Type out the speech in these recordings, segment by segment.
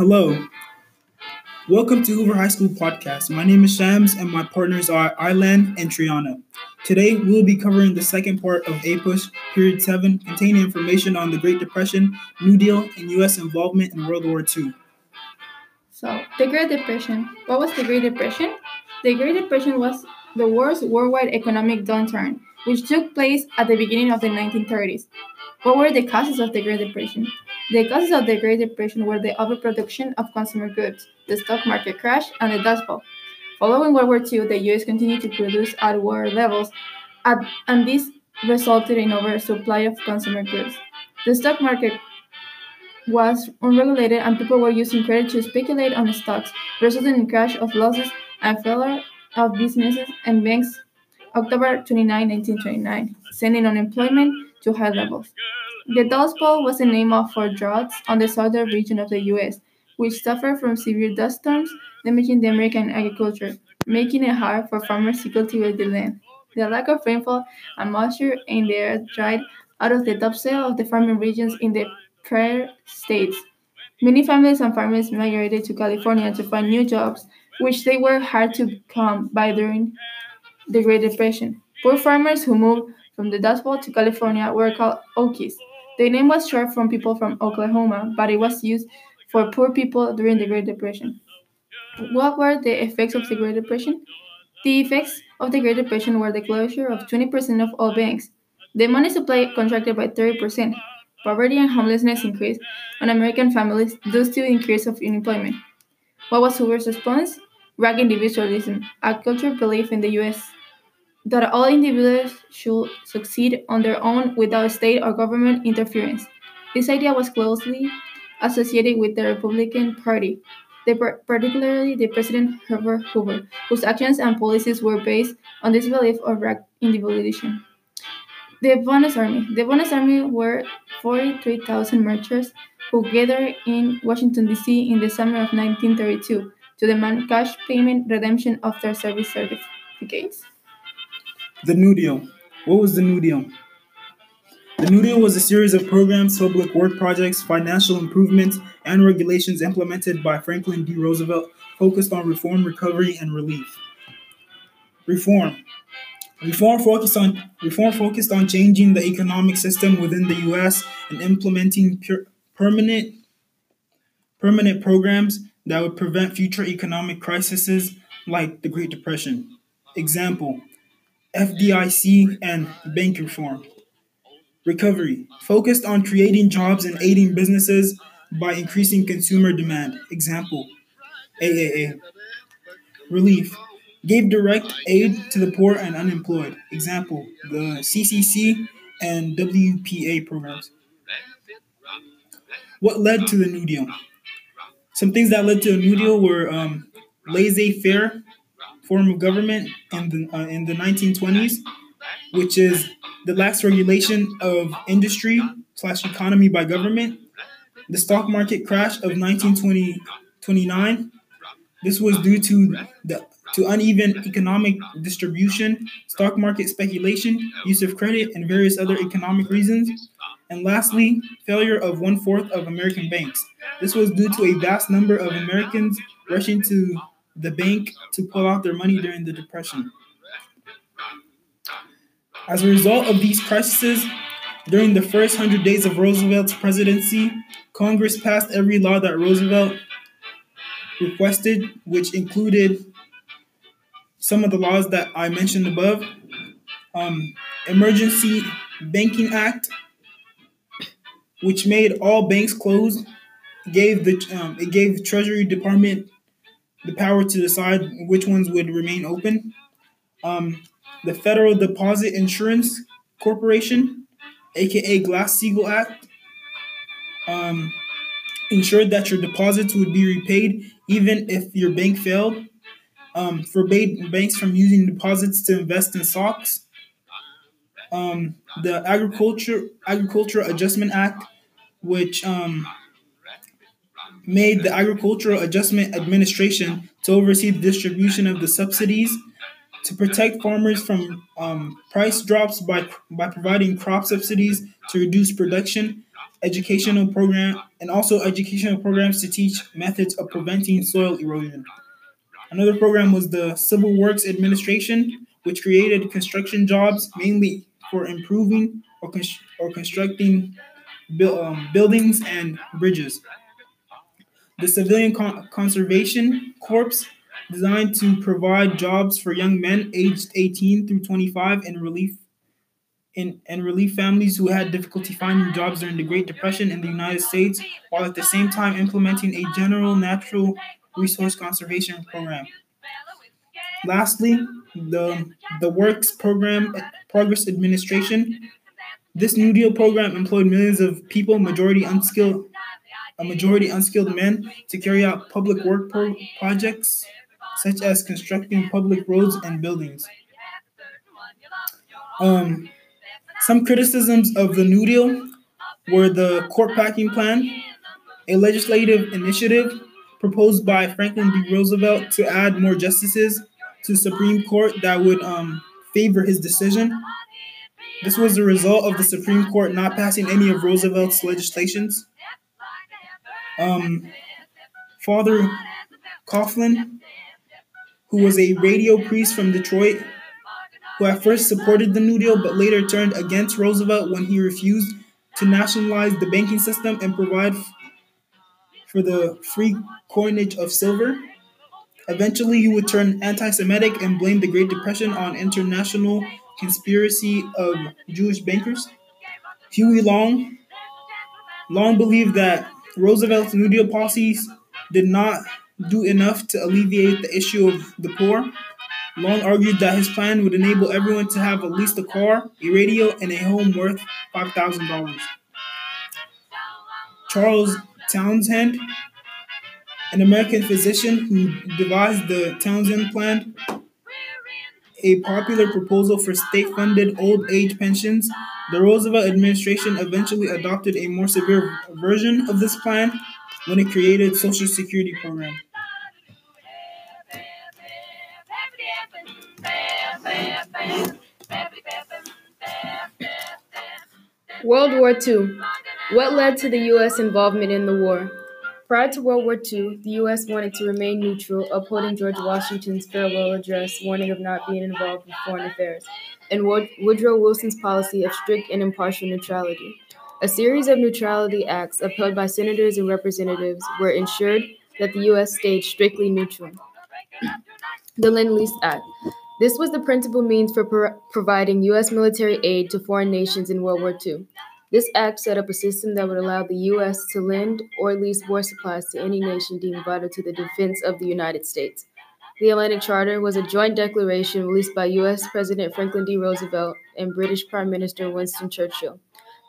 Hello. Welcome to Hoover High School Podcast. My name is Shams and my partners are Ilan and Triana. Today we will be covering the second part of APUSH Period 7 containing information on the Great Depression, New Deal, and U.S. involvement in World War II. So, the Great Depression. What was the Great Depression? The Great Depression was the worst worldwide economic downturn, which took place at the beginning of the 1930s. What were the causes of the Great Depression? The causes of the Great Depression were the overproduction of consumer goods, the stock market crash, and the Dust Bowl. Following World War II, the US continued to produce at war levels, and this resulted in oversupply of consumer goods. The stock market was unregulated, and people were using credit to speculate on stocks, resulting in crash of losses and failure of businesses and banks. October 29, 1929, sending unemployment to high levels. The Dust Bowl was the name of for droughts on the southern region of the U.S., which suffered from severe dust storms, damaging the American agriculture, making it hard for farmers to cultivate the land. The lack of rainfall and moisture in the air dried out of the topsoil of the farming regions in the prairie states. Many families and farmers migrated to California to find new jobs, which they were hard to come by during the Great Depression. Poor farmers who moved from the Dust Bowl to California were called Okies. The name was short from people from Oklahoma, but it was used for poor people during the Great Depression. What were the effects of the Great Depression? The effects of the Great Depression were the closure of 20% of all banks. The money supply contracted by 30%. Poverty and homelessness increased on American families due to increase of unemployment. What was Hoover's response? Rugged individualism, a cultural belief in the U.S that all individuals should succeed on their own without state or government interference. This idea was closely associated with the Republican Party, particularly the President Herbert Hoover, whose actions and policies were based on this belief of individualism. The Bonus Army. The Bonus Army were 43,000 marchers who gathered in Washington, D.C. in the summer of 1932 to demand cash payment redemption of their service certificates. The New Deal. What was the New Deal? The New Deal was a series of programs, public work projects, financial improvements, and regulations implemented by Franklin D. Roosevelt focused on reform, recovery, and relief. Reform. Reform focused on reform focused on changing the economic system within the U.S. and implementing permanent permanent programs that would prevent future economic crises like the Great Depression. Example: FDIC, and bank reform. Recovery focused on creating jobs and aiding businesses by increasing consumer demand. Example AAA. Relief gave direct aid to the poor and unemployed. Example the CCC and WPA programs. What led to the New Deal? Some things that led to a New Deal were um, laissez faire form of government in the uh, in the 1920s, which is the lax regulation of industry slash economy by government. The stock market crash of 1929. This was due to the to uneven economic distribution, stock market speculation, use of credit, and various other economic reasons. And lastly, failure of one fourth of American banks. This was due to a vast number of Americans rushing to the bank to pull out their money during the Depression. As a result of these crises, during the first 100 days of Roosevelt's presidency, Congress passed every law that Roosevelt requested, which included some of the laws that I mentioned above. Um, Emergency Banking Act, which made all banks close, gave the um, it gave the Treasury Department the power to decide which ones would remain open. Um, the Federal Deposit Insurance Corporation, aka Glass-Steagall Act, um, ensured that your deposits would be repaid even if your bank failed. Um, forbade banks from using deposits to invest in stocks. Um, the Agriculture Agricultural Adjustment Act, which um, made the Agricultural Adjustment Administration to oversee the distribution of the subsidies to protect farmers from um, price drops by by providing crop subsidies to reduce production educational program and also educational programs to teach methods of preventing soil erosion. Another program was the Civil Works Administration, which created construction jobs mainly for improving or, const- or constructing bu- um, buildings and bridges. The Civilian Con- Conservation Corps, designed to provide jobs for young men aged 18 through 25 in relief in, and relief families who had difficulty finding jobs during the Great Depression in the United States, while at the same time implementing a general natural resource conservation program. Lastly, the, the Works Program Progress Administration. This New Deal program employed millions of people, majority unskilled, a majority unskilled men, to carry out public work pro- projects such as constructing public roads and buildings. Um, some criticisms of the New Deal were the court packing plan, a legislative initiative proposed by Franklin D. Roosevelt to add more justices to Supreme Court that would um, favor his decision. This was the result of the Supreme Court not passing any of Roosevelt's legislations. Um, Father Coughlin, who was a radio priest from Detroit, who at first supported the New Deal but later turned against Roosevelt when he refused to nationalize the banking system and provide for the free coinage of silver. Eventually, he would turn anti Semitic and blame the Great Depression on international conspiracy of Jewish bankers. Huey Long Long believed that Roosevelt's New Deal policies did not do enough to alleviate the issue of the poor. Long argued that his plan would enable everyone to have at least a car, a radio, and a home worth $5,000. Charles Townsend, an American physician who devised the Townsend Plan, a popular proposal for state funded old age pensions, the Roosevelt administration eventually adopted a more severe version of this plan when it created Social Security program. World War II. What led to the U.S. involvement in the war? Prior to World War II, the U.S. wanted to remain neutral, upholding George Washington's farewell address warning of not being involved in foreign affairs, and Woodrow Wilson's policy of strict and impartial neutrality. A series of neutrality acts upheld by senators and representatives were ensured that the U.S. stayed strictly neutral. the Lend Lease Act. This was the principal means for pro- providing U.S. military aid to foreign nations in World War II. This act set up a system that would allow the U.S. to lend or lease war supplies to any nation deemed vital to the defense of the United States. The Atlantic Charter was a joint declaration released by U.S. President Franklin D. Roosevelt and British Prime Minister Winston Churchill.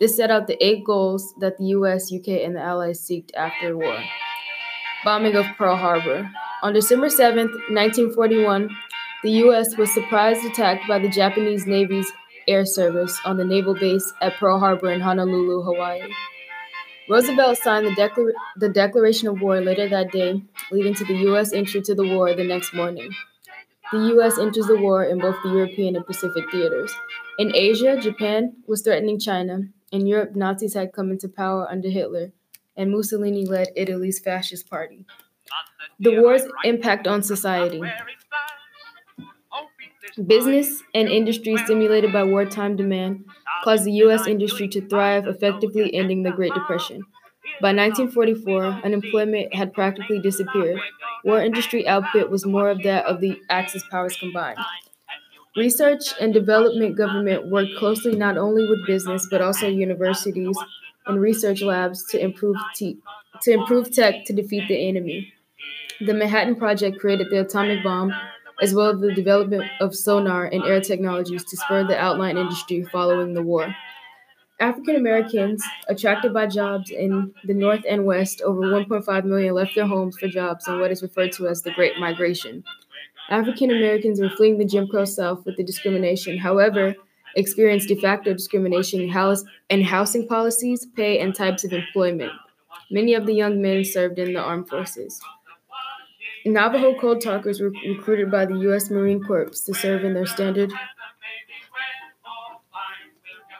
This set out the eight goals that the U.S., UK, and the Allies seeked after war. Bombing of Pearl Harbor. On December 7, 1941, the U.S. was surprise attacked by the Japanese Navy's air service on the naval base at Pearl Harbor in Honolulu, Hawaii. Roosevelt signed the, the declaration of war later that day, leading to the U.S. entry to the war the next morning. The U.S. enters the war in both the European and Pacific theaters. In Asia, Japan was threatening China. In Europe, Nazis had come into power under Hitler, and Mussolini led Italy's fascist party. The war's impact on society. Business and industry stimulated by wartime demand caused the U.S. industry to thrive, effectively ending the Great Depression. By 1944, unemployment had practically disappeared. War industry output was more of that of the Axis powers combined. Research and development government worked closely not only with business but also universities and research labs to improve te- to improve tech to defeat the enemy. The Manhattan Project created the atomic bomb as well as the development of sonar and air technologies to spur the outline industry following the war. African Americans, attracted by jobs in the North and West, over 1.5 million left their homes for jobs in what is referred to as the Great Migration. African Americans were fleeing the Jim Crow South with the discrimination, however, experienced de facto discrimination in, in housing policies, pay, and types of employment. Many of the young men served in the armed forces. Navajo code talkers were recruited by the U.S. Marine Corps to serve in their standard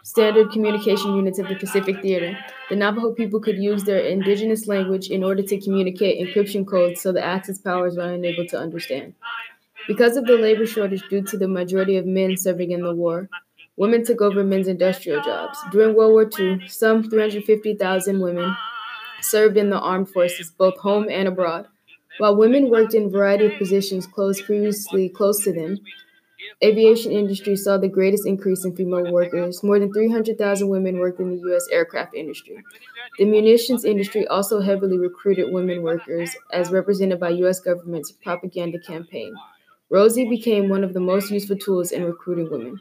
standard communication units of the Pacific Theater. The Navajo people could use their indigenous language in order to communicate encryption codes so the Axis powers were unable to understand. Because of the labor shortage due to the majority of men serving in the war, women took over men's industrial jobs. During World War II, some 350,000 women served in the armed forces, both home and abroad. While women worked in a variety of positions close previously close to them, aviation industry saw the greatest increase in female workers. More than 300,000 women worked in the U.S. aircraft industry. The munitions industry also heavily recruited women workers, as represented by U.S. government's propaganda campaign. Rosie became one of the most useful tools in recruiting women.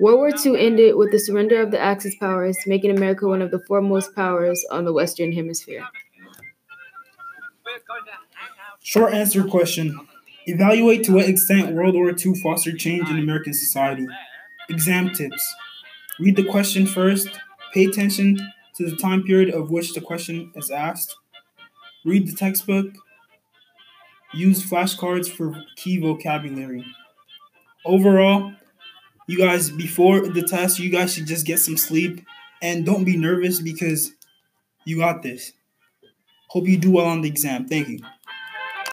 World War II ended with the surrender of the Axis powers, making America one of the foremost powers on the Western Hemisphere. Short answer question. Evaluate to what extent World War II fostered change in American society. Exam tips. Read the question first. Pay attention to the time period of which the question is asked. Read the textbook. Use flashcards for key vocabulary. Overall, you guys, before the test, you guys should just get some sleep and don't be nervous because you got this. Hope you do well on the exam. Thank you.